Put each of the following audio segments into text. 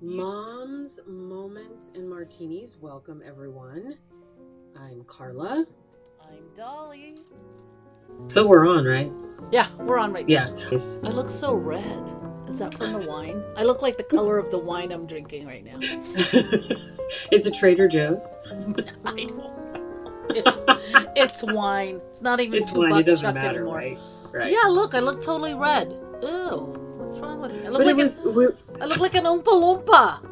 Moms, Moments, and Martinis. Welcome, everyone. I'm Carla. I'm Dolly. So we're on, right? Yeah, we're on right Yeah. now. Yes. I look so red. Is that from the wine? I look like the color of the wine I'm drinking right now. it's a Trader Joe's. I don't know. It's, it's wine. It's not even It's two fine. It doesn't matter, anymore. right? Right. Yeah, look, I look totally red. Ew. What's wrong with me? I look But like it was. an, I look like an Oompa Loompa.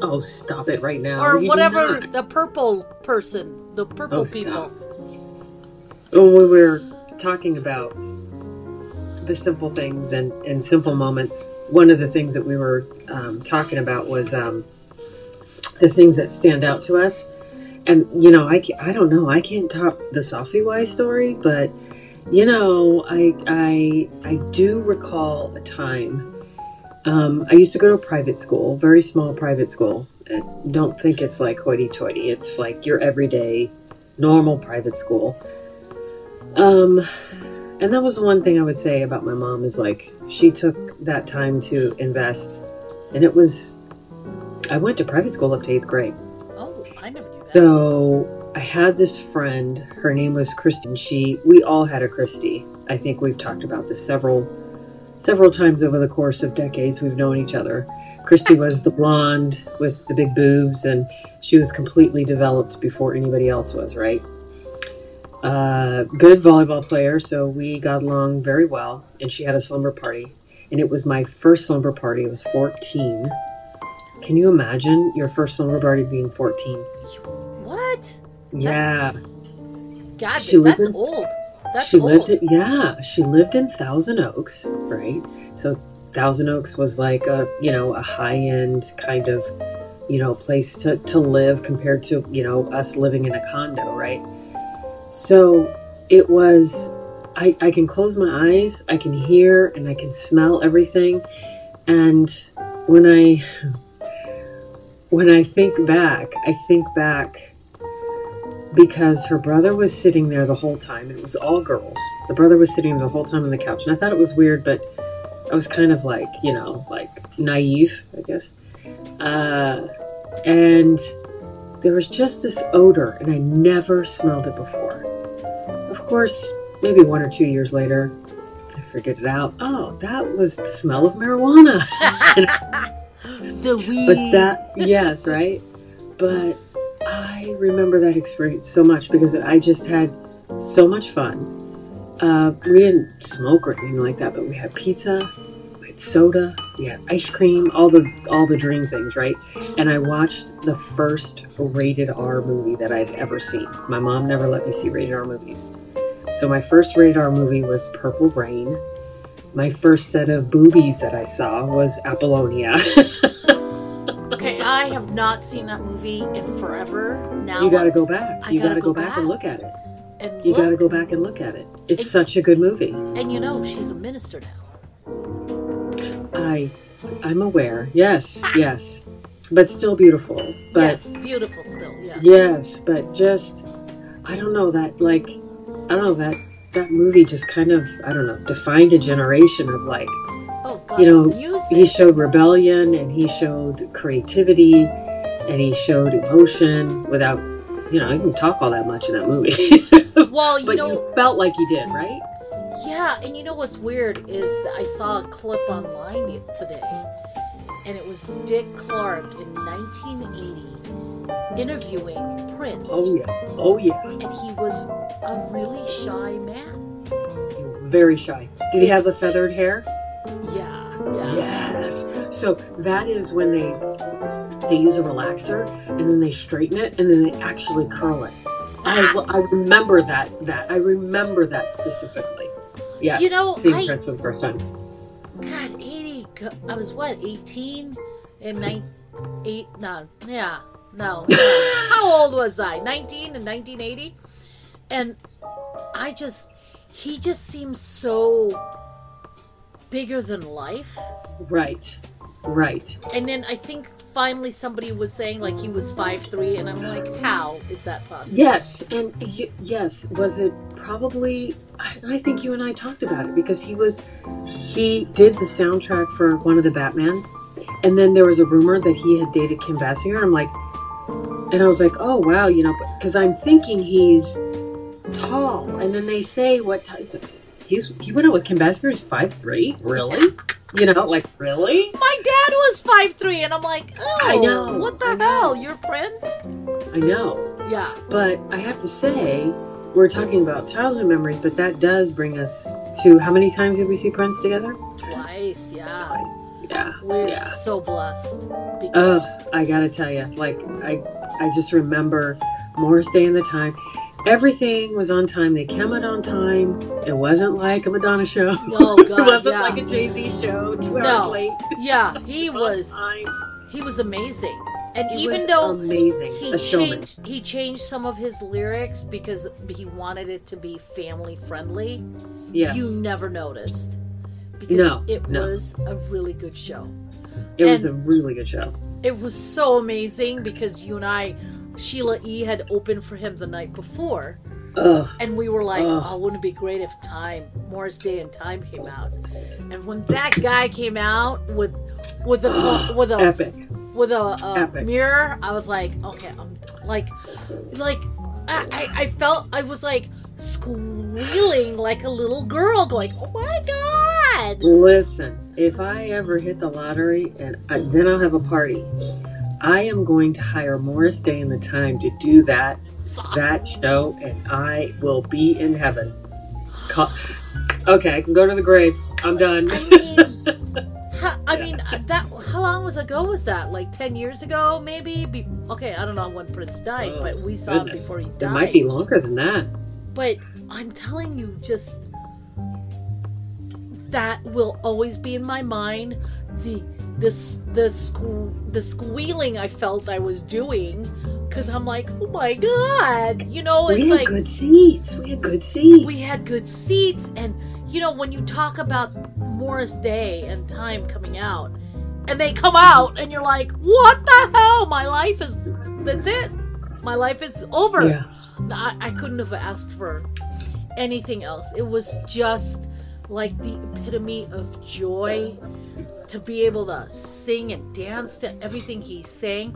Oh, stop it right now. or You whatever the purple person. The purple Oh, people. When we were talking about the simple things and, and simple moments, one of the things that we were um, talking about was um, the things that stand out to us. And, you know, I, ca- I don't know, I can't top the Sophie Y story, but, you know, I, I, I do recall a time. Um, I used to go to a private school, very small private school. And don't think it's like hoity toity, it's like your everyday, normal private school. Um, and that was one thing I would say about my mom is like she took that time to invest, and it was. I went to private school up to eighth grade, Oh, I never knew that. so I had this friend. Her name was Kristen. She, we all had a Christy. I think we've talked about this several, several times over the course of decades we've known each other. Christy was the blonde with the big boobs, and she was completely developed before anybody else was. Right. Uh, good volleyball player, so we got along very well. And she had a slumber party, and it was my first slumber party. I was fourteen. Can you imagine your first slumber party being fourteen? What? Yeah, God, She that's in- old. That's she old. lived. In, yeah, she lived in Thousand Oaks, right? So Thousand Oaks was like a you know a high end kind of you know place to to live compared to you know us living in a condo, right? So it was. I, I can close my eyes, I can hear, and I can smell everything. And when I when I think back, I think back because her brother was sitting there the whole time. It was all girls. The brother was sitting the whole time on the couch, and I thought it was weird, but I was kind of like, you know, like naive, I guess. Uh, and there was just this odor, and I never smelled it before. Of course, maybe one or two years later, I figured it out. Oh, that was the smell of marijuana. the weed. But that, yes, right? But I remember that experience so much because I just had so much fun. Uh, we didn't smoke or anything like that, but we had pizza, we had soda, we had ice cream, all the all the dream things, right? And I watched the first rated R movie that I'd ever seen. My mom never let me see rated R movies. So my first rated R movie was Purple Rain. My first set of boobies that I saw was Apollonia. I have not seen that movie in forever. Now You got to go back. I You got gotta go, go back, and look at it. and You got to go back and look at it. It's It- such a good movie. and you know she's a minister now. I, I'm aware. Yes, yes, but still beautiful. But yes, beautiful still. Yes. yes, but just, I don't know that like, I don't know that that movie just kind of I don't know defined a generation of like You know, he showed rebellion and he showed creativity and he showed emotion without you know he didn't talk all that much in that movie. Well, you but know, you felt like he did right? Yeah, and you know what's weird is that I saw a clip online today, and it was Dick Clark in 1980 interviewing Prince, oh yeah. Oh yeah. And he was a really shy man. very shy. Did he have the feathered hair. Yes so that is when they they use a relaxer and then they straighten it and then they actually curl it I, ah. I remember that that I remember that specifically yes You know, seeing I- Prince for the first time God, 80. I was what, 18? And nine, eight, no, yeah, no. How old was I? 19 in 1980? And I just, he just seems so bigger than life. right right And then I think finally somebody was saying like he was five three, and I'm like, how is that possible? Yes, and yes, was it probably? I I think you and I talked about it because he was, he did the soundtrack for one of the Batmans, And then there was a rumor that he had dated Kim Basinger. I'm like, and I was like, oh wow, you know, because I'm thinking he's tall, and then they say what type. He's he went out with Kim Basinger. He's five three. Really? you know, like really? My dad was five three, and I'm like, oh, I know, What the hell? You're Prince? I know. Yeah. But I have to say, we're talking about childhood memories, but that does bring us to how many times did we see Prince together? Twice. Yeah. Yeah. We're yeah. so blessed because Oh, I gotta tell you, like I, I just remember Morris Day and the time. Everything was on time. They came out on time. It wasn't like a Madonna show. Oh, it wasn't yeah. like a Jay Z show. Two hours late. yeah, he was time. he was amazing. And It even though amazing, he changed he changed some of his lyrics because he wanted it to be family friendly, Yes, you never noticed because No, it no. was a really good show. it was a really good show. It was so amazing because you and I, Sheila E. had opened for him the night before, Ugh. and we were like, Ugh. "Oh, wouldn't it be great if Time, Morris Day, and Time came out?" And when that guy came out with with a with a Epic. with a, a mirror, I was like, "Okay, I'm like, like." I, I I felt I was like squealing like a little girl, going, "Oh my god!" Listen, if I ever hit the lottery and I, then I'll have a party, I am going to hire Morris Day and the Time to do that that show, and I will be in heaven. Okay, I can go to the grave. I'm done. I mean, how, I mean uh, that. How long was ago was that? Like ten years ago, maybe. Be, okay, I don't know when Prince died, Oh, but we saw him before he died. It might be longer than that. But I'm telling you, just that will always be in my mind. The this the sque- the squealing I felt I was doing because I'm like, oh my god, you know, it's we had like good seats. We had good seats. we had good seats and you know when you talk about morris day and time coming out and they come out and you're like what the hell my life is that's it my life is over Yeah. I, I couldn't have asked for anything else it was just like the epitome of joy to be able to sing and dance to everything he sang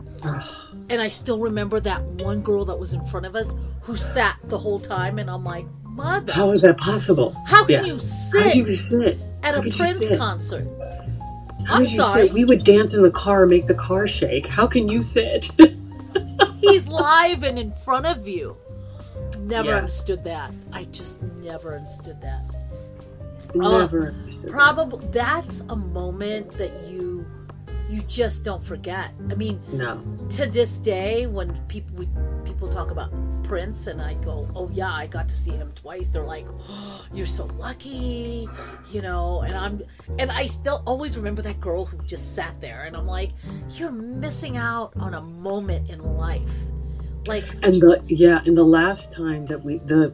and I still remember that one girl that was in front of us who sat the whole time, and I'm like, mother, How is that possible? how can Yeah. you How sit did you sit? at How a Prince concert? How I'm sorry. sit? We would dance in the car and make the car shake. How can you sit? He's live and in front of you. Never Yeah. understood that. I just never understood that. Never understood. Probably that's a moment that you you just don't forget. I mean, No. to this day when people we, people talk about Prince and I go, "Oh yeah, I got to see him twice." They're like, oh, "You're so lucky," you know, and I'm and I still always remember that girl who just sat there and I'm like, "You're missing out on a moment in life." Like, And the yeah, and the last time that we the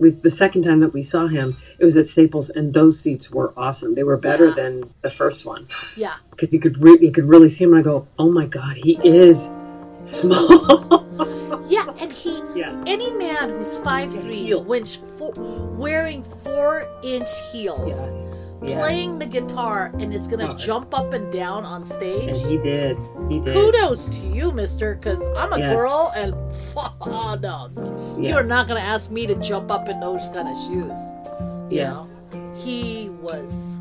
with the second time that we saw him, it was at Staples, and those seats were awesome. They were better Yeah. than the first one yeah. because you could re- you could really see him. And I go, oh my god, he is small. Yeah, and he yeah, any man who's five three, which wearing four inch heels, Yeah. Playing the guitar, and is gonna Oh. jump up and down on and stage. he did. He did. Kudos to you, Mister, because I'm a Yes. girl, and oh, no, you are not gonna ask me to jump up in those kind of shoes. You Yes. know, he was.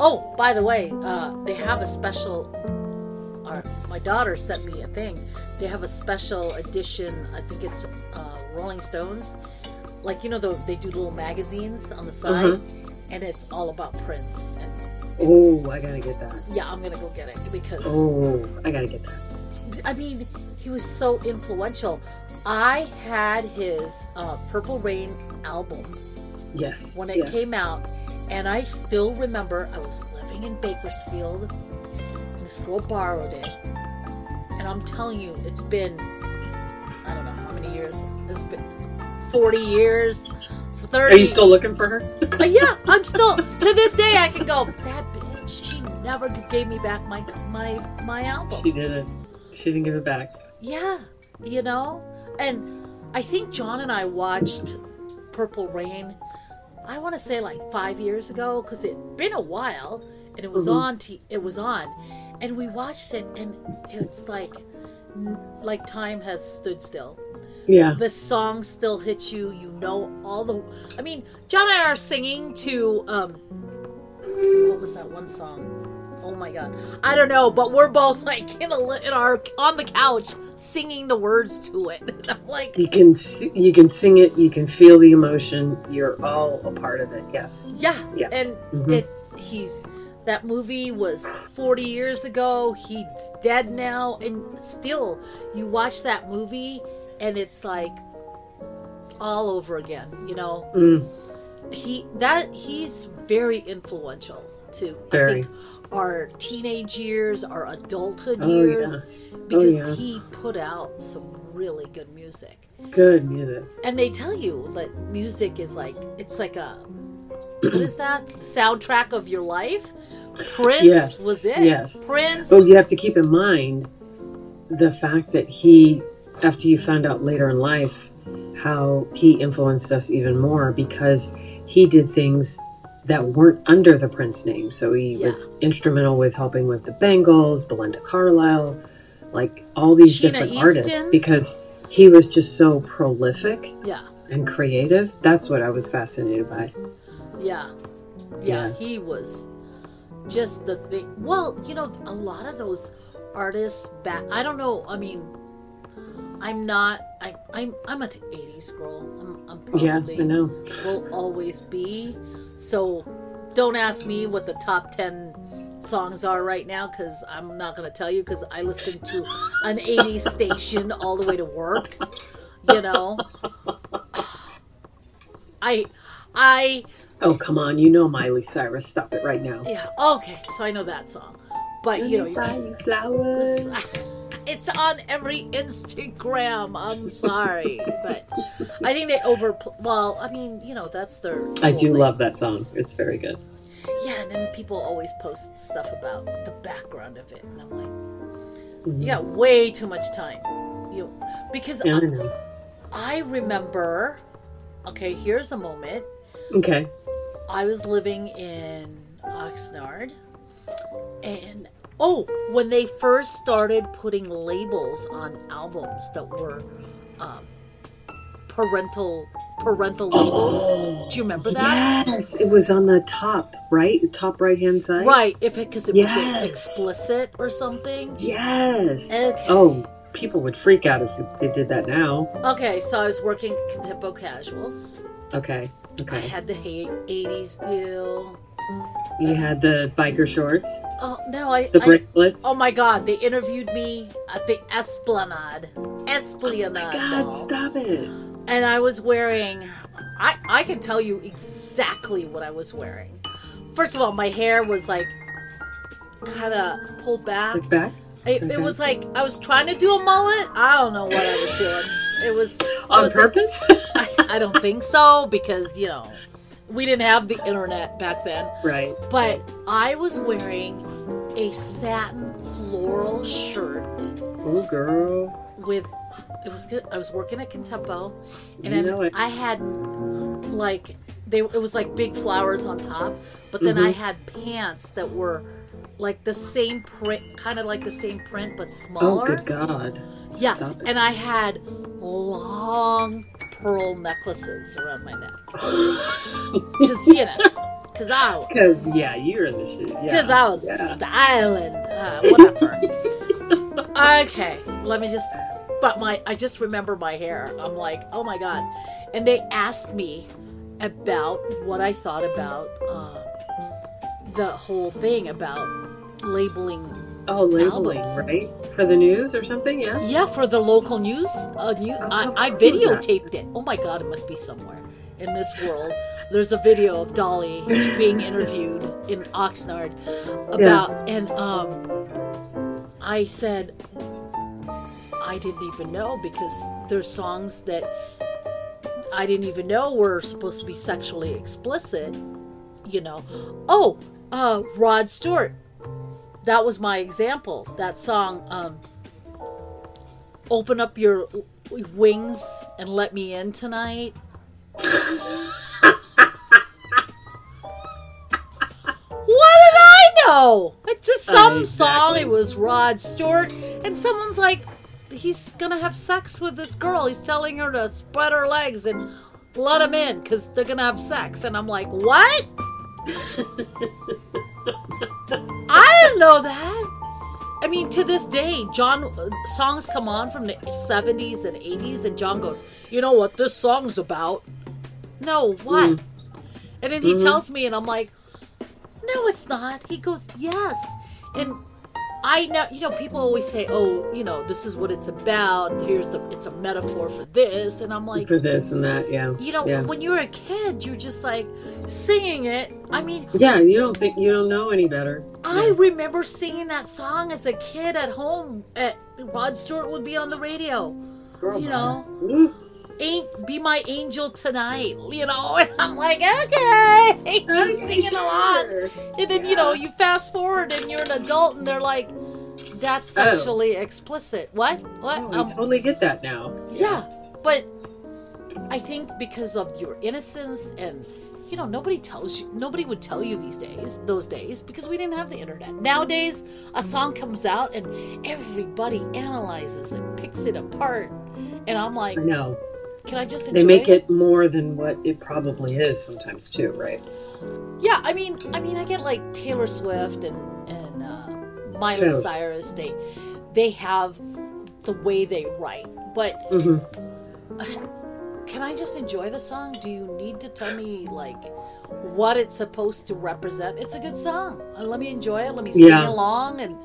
Oh, by the way, uh, they have a special. Or my daughter sent me a thing. They have a special edition. I think it's uh, Rolling Stones. Like you know, the, they do little magazines on the side, Uh-huh. And it's all about Prince. Oh, I gotta get that. yeah, I'm gonna go get it because Oh, I gotta get that. I mean, he was so influential. I had his uh, Purple Rain album Yes. when it yes. came out, and I still remember I was living in Bakersfield. This girl borrowed it, and I'm telling you, it's been I don't know how many years. It's been 40 years, 30. Are you still looking for her? Uh, yeah, I'm still to this day. I can go. That bitch. She never gave me back my my my album. She didn't. She didn't give it back. Yeah, you know? And I think John and I watched Purple Rain, I want to say like five years ago, because it'd been a while, and it was Mhm. on, t- it was on. and we watched it, and it's like like time has stood still. Yeah. The song still hits you. You know all the. I mean, John and I are singing to um. What was that one song? Oh my god, I don't know, but we're both like in a in our on the couch singing the words to it. And I'm like, You can you can sing it. You can feel the emotion. You're all a part of it. Yes. yeah, Yeah. and Mhm. it he's that movie was 40 years ago. He's dead now, and still you watch that movie and it's like all over again. You know, Mm, he that he's very influential to Very. I think our teenage years, our adulthood Oh, years, because yeah. he put out some really good music. good music. And they tell you that music is like it's like a what is that soundtrack of your life? Prince Yes, was it? yes. Prince. But you have to keep in mind the fact that he, after you found out later in life, how he influenced us even more because he did things that weren't under the Prince name. So he Yeah. was instrumental with helping with the Bangles, Belinda Carlisle, like all these Sheena different artists because he was just so prolific yeah, and creative. That's what I was fascinated by. yeah, yeah, Yeah. He was just the thing. Well, you know, a lot of those artists back. I don't know. I mean, I'm not. I, I'm. I'm a t- '80s girl. I'm. I'm Yeah, probably. I know. will always be. So don't ask me what the top 10 songs are right now because I'm not going to tell you because I listen to an 80s station all the way to work. You know? I. I. Oh, come on. You know Miley Cyrus. Stop it right now. Yeah, okay, so I know that song. But, you know, you can't. Flowers. It's on every Instagram. I'm sorry, but I think they over. Well, I mean, you know, that's their. I do thing. love that song. It's very good. Yeah, and then people always post stuff about the background of it, and I'm like, Mm-hmm. you got way too much time. You because Yeah, I I, know. I remember. Okay, here's a moment. Okay. I was living in Oxnard, and oh, when they first started putting labels on albums that were um, parental parental labels. Do you remember that? Yes, it was on the top, right? Top right hand side. Right, if it because it was explicit or something. Yes. Okay. Oh, people would freak out if they did that now. Okay, so I was working Contempo Casuals. Okay. I had the 80s deal. You had the biker shorts, Oh no, I, the I bracelets. Oh my god, they interviewed me at the Esplanade. Esplanade. Oh my god, Mall. stop it. And I was wearing I I can tell you exactly what I was wearing. First of all, my hair was like kind of pulled back. Look back. It, it was like I was trying to do a mullet. I don't know what I was doing. It was it On was the- purpose? I, I don't think so because you know we didn't have the internet back then. right. But I was wearing a satin floral shirt Oh, girl. with it was good. I was working at Contempo, and then. I had like they it was like big flowers on top, but then Mm-hmm. I had pants that were like the same print, kind of like the same print but smaller. Oh, good God. yeah, and I had long pearl necklaces around my neck because you know because I was Because, yeah, you're in the shit. Yeah. because I was Yeah. styling, uh, whatever. okay, let me just. But my, I just remember my hair. I'm like, oh my god, and they asked me about what I thought about uh, the whole thing about labeling. Oh, labeling, albums. right? For the news or something, yeah? Yeah, for the local news. Uh, new, I, I that? videotaped it. Oh my god, it must be somewhere in this world. There's a video of Dolly being interviewed in Oxnard about, and um, I said I didn't even know because there's songs that I didn't even know were supposed to be sexually explicit. You know, oh, uh, Rod Stewart. That was my example. That song, um, "Open Up Your Wings and Let Me In Tonight." what did I know? I just some Exactly. song. It was Rod Stewart, and someone's like, he's gonna have sex with this girl. He's telling her to spread her legs and let him in because they're gonna have sex. And I'm like, what? I didn't know that. I mean, to this day, John songs come on from the 70s and 80s, and John goes, "You know what this song's about?" No, what? Mm. And then he mm-hmm. tells me, and I'm like, "No, it's not." He goes, "Yes," and I know, you know, people always say, "Oh, you know, this is what it's about. Here's the, it's a metaphor for this," and I'm like, for this and that. Yeah, you know, yeah. when you're a kid, you're just like singing it. I mean, yeah, you don't think you don't know any better. I remember singing that song as a kid at home. At Rod Stewart would be on the radio. Girl, You know, be my angel tonight. You know, and I'm like, okay, just singing along. And then you know, you fast forward and you're an adult, and they're like, that's Oh. explicit. What? What? Oh, I Um, totally get that now. yeah, but I think because of your innocence and you know nobody tells you nobody would tell you these days those days because we didn't have the internet nowadays a song comes out and everybody analyzes and picks it apart and i'm like I know can i just enjoy they make it more than what it probably is sometimes too, right? yeah i mean i mean i get like taylor swift and and uh, miley True. cyrus they they have the way they write but hmm can I just enjoy the song? Do you need to tell me like what it's supposed to represent? It's a good song. Let me enjoy it. Let me sing Yeah. along and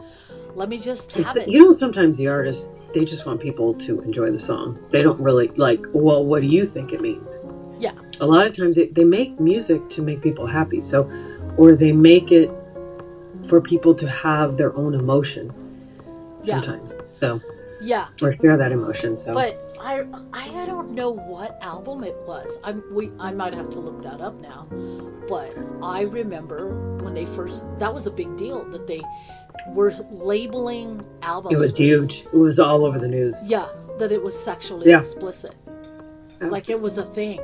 let me just have It's, it. you know, sometimes the artists they just want people to enjoy the song. They don't really like. Well, what do you think it means? Yeah. A lot of times they, they make music to make people happy. So, or they make it for people to have their own emotion. Yeah. Sometimes, so Yeah. or share that emotion. So, But I I don't know what album it was. I'm we I might have to look that up now. But I remember when they first that was a big deal that they were labeling albums. it was with- huge. It was all over the news. Yeah, that it was sexually Yeah. explicit. Yeah. Like it was a thing.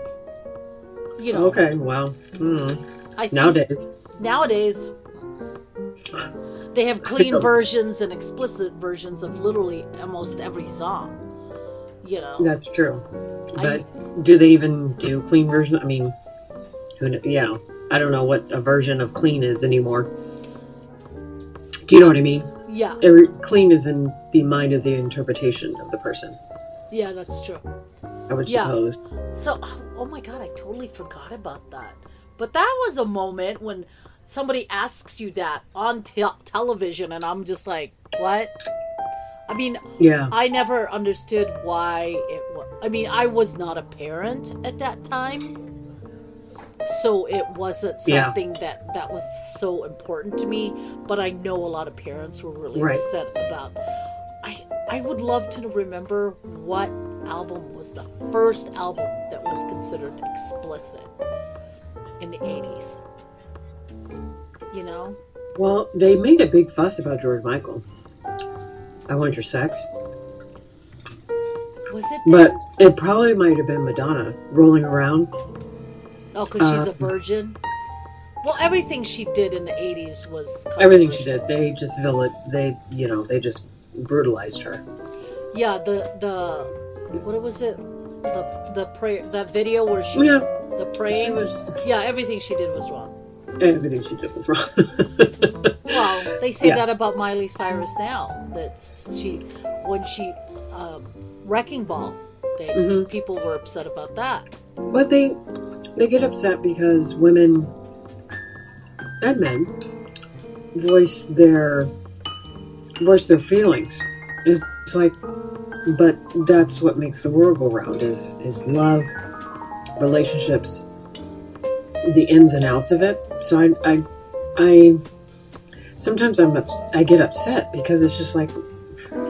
You know, Okay. Wow. Mm. I think Nowadays, nowadays they have clean versions and explicit versions of literally almost every song. You know, that's true. I- But do they even do clean version? I mean, who? kn- Yeah, I don't know what a version of clean is anymore. Do you know what I mean? yeah, Every, clean is in the mind of the interpretation of the person. yeah, that's true. I would Yeah. suppose. So, oh my god, I totally forgot about that. But that was a moment when somebody asks you that on te- television, and I'm just like, what? I mean, Yeah. I never understood why it was. I mean, I was not a parent at that time, so it wasn't Yeah. something that that was so important to me. But I know a lot of parents were really Right. upset about. I I would love to remember what album was the first album that was considered explicit in the eighties. You know, Well, they made a big fuss about George Michael. I want your sex, was it? but it probably might have been Madonna rolling around. Oh, because she's Uh, a virgin. Well, everything she did in the '80s was Everything she did, they just vill it. They, you know, they just brutalized her. Yeah, the the what was it? The the prayer that video where she's Yeah. the She praying. was yeah, everything she did was wrong. everything she did was wrong. Well, they say Yeah. that about Miley Cyrus now. That she when she um, wrecking ball, they, Mhm. people were upset about that. But they they get upset because women and men voice their voice their feelings. It's like, but that's what makes the world go round is is love, relationships, the ins and outs of it. So I I I sometimes I'm ups- I get upset because it's just like,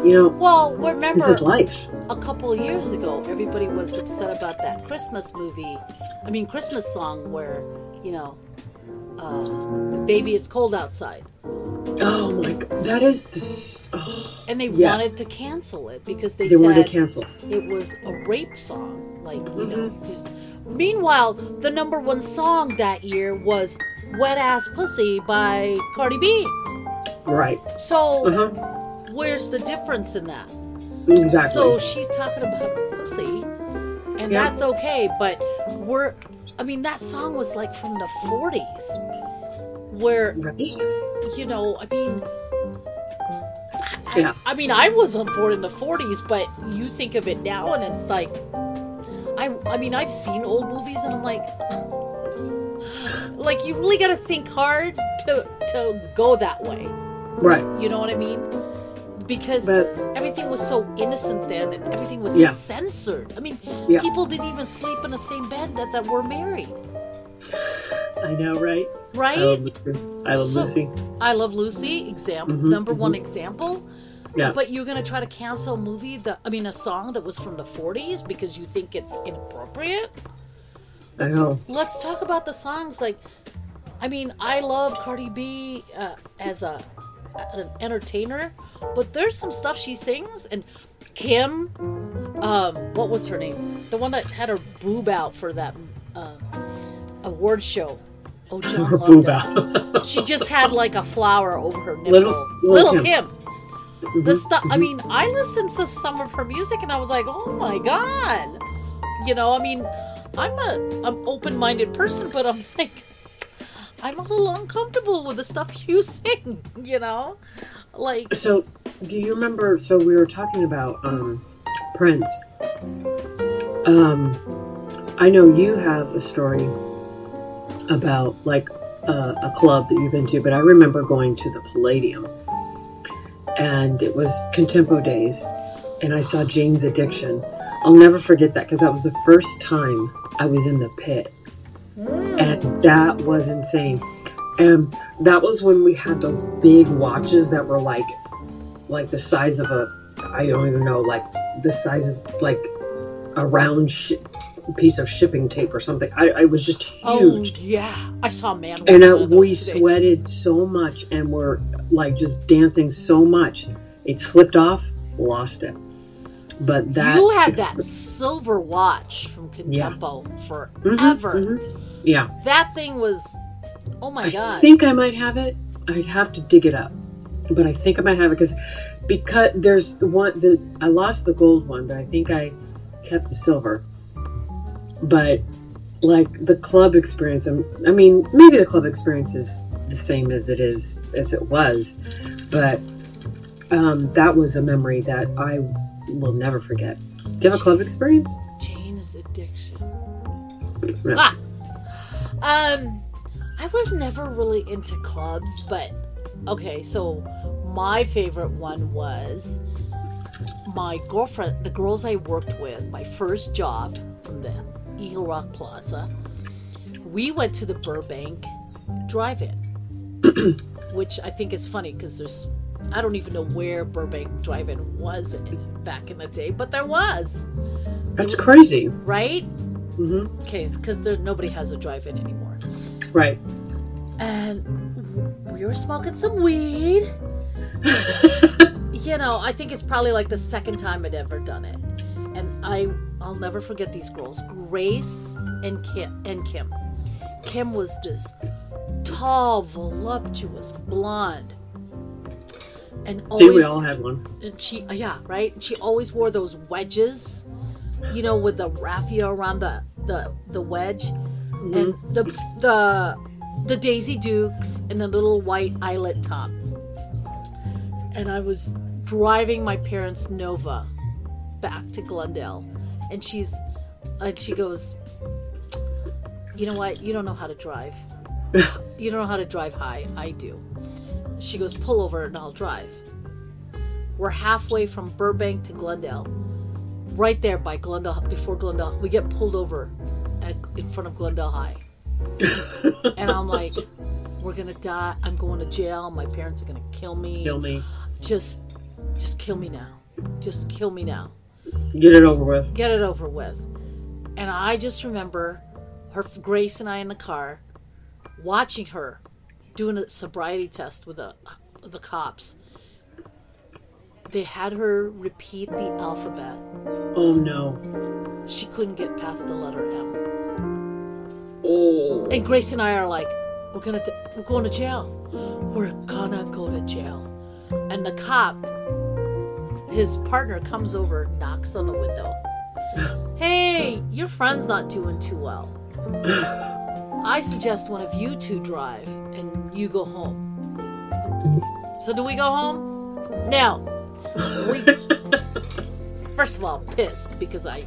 you know, Well, remember this is life. a couple of years ago, everybody was upset about that Christmas movie. I mean, Christmas song where you know, uh, "Baby, It's Cold Outside." Oh my god, that is. Dis- oh, and they Yes. wanted to cancel it because they, they wanted said to cancel. it was a rape song like you know Mm-hmm. 'cause- meanwhile the number one song that year was wet ass pussy by cardi b Right. So Uh huh. Where's the difference in that? Exactly. So she's talking about pussy, and Yeah. that's okay. But we're, I mean, that song was like from the '40s, where right. you know, I mean, I, Yeah. I mean, I wasn't born in the '40s, but you think of it now, and it's like, I, I mean, I've seen old movies, and I'm like, like you really got to think hard to to go that way. Right. You know what I mean? Because But everything was so innocent then, and everything was Yeah. censored. I mean, Yeah. people didn't even sleep in the same bed that, that were married, I know, right? right? I love Lucy. I love So- Lucy. I love Lucy. Example, Mhm, number one example. Yeah. But you're gonna try to cancel a movie that I mean a song that was from the 40s because you think it's inappropriate. I know. Let's talk about the songs. Like, I mean, I love Cardi B uh, as a an entertainer, but there's some stuff she sings and Kim. Um, what was her name? The one that had her boob out for that uh, award show. Oh, John Her boob it. out. She just had like a flower over her nipple. Little- Little, Little Kim. Mhm, The stuff. I mean, I listened to some of her music and I was like, oh my god. You know, I mean, I'm a I'm open-minded person, but I'm like, I'm a little uncomfortable with the stuff you sing. You know, like So, do you remember? So we were talking about um, Prince. Um, I know you have a story about like uh, a club that you've been to, but I remember going to the Palladium, and it was Contempo days, and I saw Jane's Addiction. I'll never forget that because that was the first time I was in the pit, and that was insane. And that was when we had those big watches that were like, like the size of a, I don't even know, like the size of like a round sh- piece of shipping tape or something. I, I was just huge. oh huge, yeah, I saw a man. and uh, one of those we today. sweated so much, and we're like just dancing so much. It slipped off, lost it. But that you had that silver watch from Contempo Mhm, forever. mhm. Yeah. That thing was, oh my I god. I think I might have it. I'd have to dig it up, but I think I might have it because because there's the one the I lost the gold one, but I think I kept the silver. But like the club experience, um, I mean, maybe the club experience is the same as it is as it was, but um, that was a memory that I will never forget. Do you have a club experience? Jane's addiction. No. Ah! Um, I was never really into clubs, but okay. So my favorite one was my girlfriend, the girls I worked with, my first job from the Eagle Rock Plaza. We went to the Burbank Drive-In, which I think is funny because there's. I don't even know where Burbank Drive-In was back in the day, but there was, That's crazy. right? Hmm Okay, because there's nobody has a drive-in anymore. Right. And we were smoking some weed. You know, I think it's probably like the second time I'd ever done it. And I I'll never forget these girls, Grace and Kim and Kim. Kim was this tall, voluptuous blonde. And See, always we all had one. she yeah right she always wore those wedges you know with the raffia around the the the wedge mm-hmm. and the the the daisy dukes and the little white eyelet top. And i was driving my parents nova back to glendale. And she's and she goes you know what? You don't know how to drive. You don't know how to drive high. I do. She goes pull over and i'll drive. We're halfway from Burbank to Glendale. Right there by Glendale, before Glendale, we get pulled over at, in front of Glendale High. and I'm like, we're gonna die. I'm going to jail. My parents are gonna kill me. Kill me. Just, just kill me now. Just kill me now. Get it over with. Get it over with. And I just remember her, Grace and I in the car, watching her doing a sobriety test with the the cops. They had her repeat the alphabet. Oh no. She couldn't get past the letter M. Oh. And Grace and I are like, we're gonna, t- we're going to jail. We're gonna go to jail. And the cop, his partner comes over, knocks on the window. Hey, your friend's not doing too well. I suggest one of you two drive and you go home. Mm-hmm. So do we go home? No. We First of all, pissed because I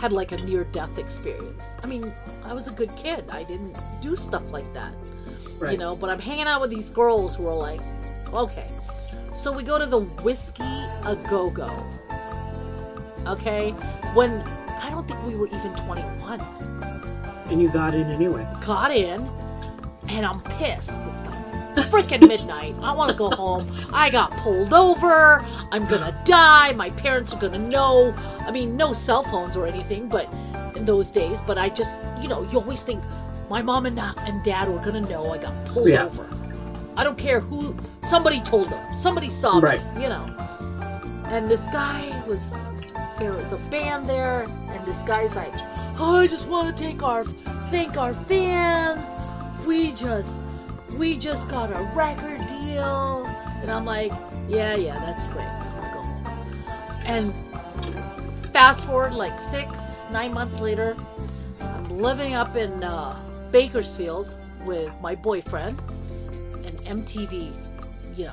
had like a near death experience. I mean, I was a good kid. I didn't do stuff like that. Right. You know, but I'm hanging out with these girls who are like, okay. So we go to the Whiskey A Go Go. Okay? When I don't think we were even 21 And you got in anyway. got in and I'm pissed. It's like freaking midnight. I want to go home. I got pulled over. I'm gonna die. My parents are gonna know. I mean, no cell phones or anything, but in those days, but I just, you know, you always think my mom and, and dad were gonna know I got pulled Yeah. over. I don't care who, somebody told them. Somebody saw Right. me, you know. And this guy was, there was a band there, and this guy's like, oh, I just want to take our, thank our fans. We just, we just got a record deal. And I'm like, yeah, yeah, that's great. I want to go home. And fast forward like six, nine months later, I'm living up in uh, Bakersfield with my boyfriend, and MTV, you know,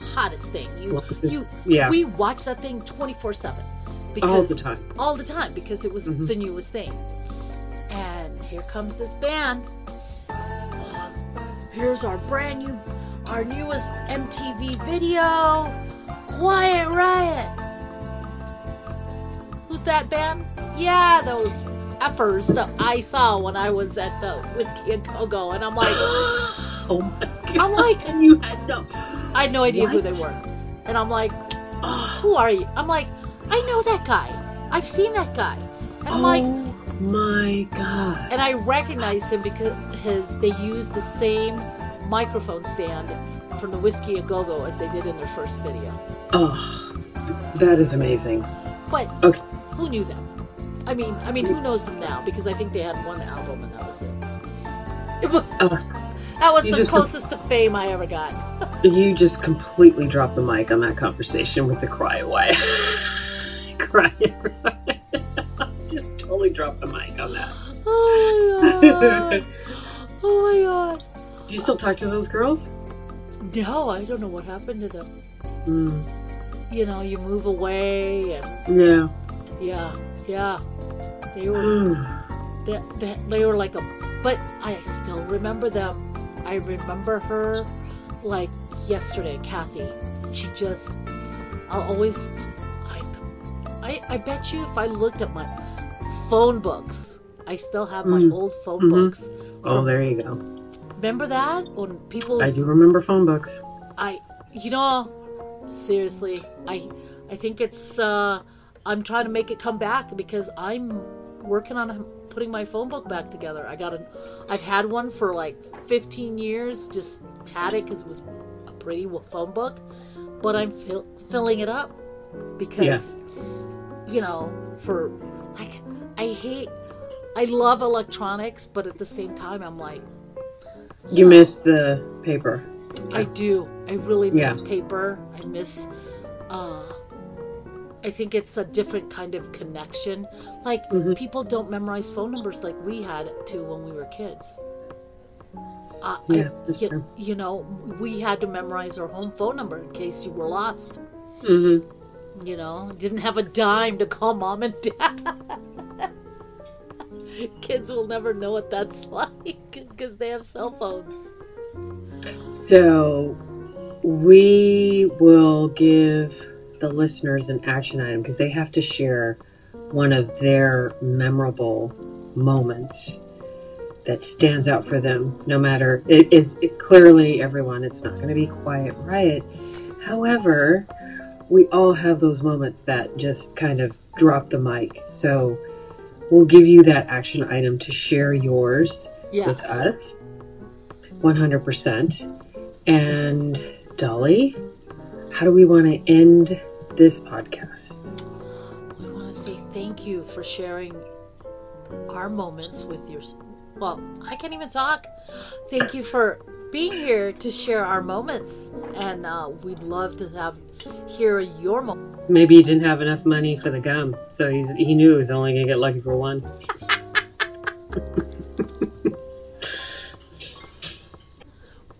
hottest thing. You, you, yeah. we watch that thing 24 seven All the time. all the time because it was Mhm. the newest thing. And here comes this band. Here's our brand new, our newest MTV video, Quiet Riot. Who's that band? Yeah, those effers that I saw when I was at the Whiskey and Go Go, and I'm like, Oh my god. I'm like, And you had no. I had no idea who they were, and I'm like, Oh, who are you? I'm like, I know that guy. I've seen that guy, and I'm like. Oh my god. and I recognized him because his they used the same microphone stand from the Whiskey a Go Go as they did in their first video. Oh, that is amazing. But Okay. who knew them? I mean, I mean, who knows them now? Because I think they had one album and that was it. Uh, that was the closest to fame I ever got. You just completely dropped the mic on that conversation with the cry away. cry. Totally dropped the mic on that. Oh my god! Oh my god! Do you still talk to those girls? No, I don't know what happened to them. Mm, You know, you move away, and yeah. yeah, yeah, they were. Mm. they, they, they were like a but i still remember them i remember her like yesterday kathy she just i'll always I, I i bet you if i looked at my phone books i still have my Mm. old phone Mhm. books Oh, there you go. remember that when people I do remember phone books. I, you know, seriously, I, I think it's. uh I'm trying to make it come back because I'm working on putting my phone book back together. I got an. I've had one for like 15 years. Just had it because it was a pretty phone book, but I'm fill, filling it up because, you know, for I hate. I love electronics, but at the same time, I'm like, You miss the paper. I do. I really miss Yeah. paper. I miss. Uh, I think it's a different kind of connection. Like Mhm. people don't memorize phone numbers like we had to when we were kids. Uh, Yeah, I, you, true. you know, we had to memorize our home phone number in case you were lost. Mm-hmm. You know, didn't have a dime to call mom and dad. Kids will never know what that's like because they have cell phones. So we will give the listeners an action item because they have to share one of their memorable moments that stands out for them no matter it is it, clearly everyone it's not going to be quiet riot however we all have those moments that just kind of drop the mic so we'll give you that action item to share yours Yes. with us 100% and dolly how do we want to end this podcast We want to say thank you for sharing our moments with your well, I can't even talk. Thank you for being here to share our moments, and uh, we'd love to have hear your moments. Maybe he didn't have enough money for the gum, so he's, he knew he was only going to get lucky for one.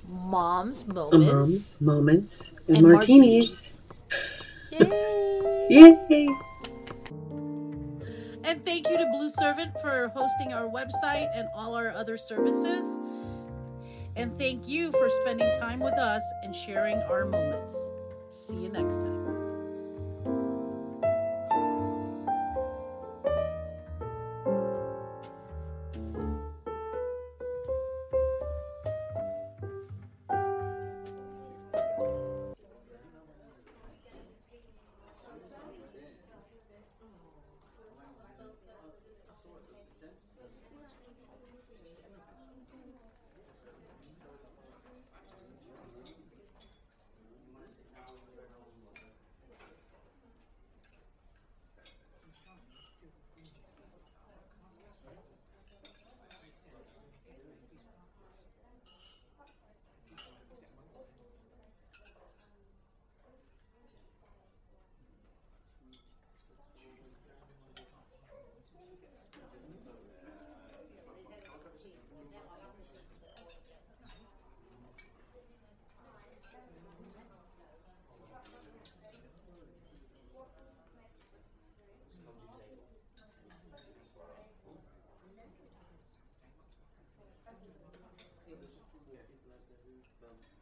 Mom's moments moments and, martinis. Yay! Yay! And thank you to Blue Servant for hosting our website and all our other services. And thank you for spending time with us and sharing our moments. See you next time. No.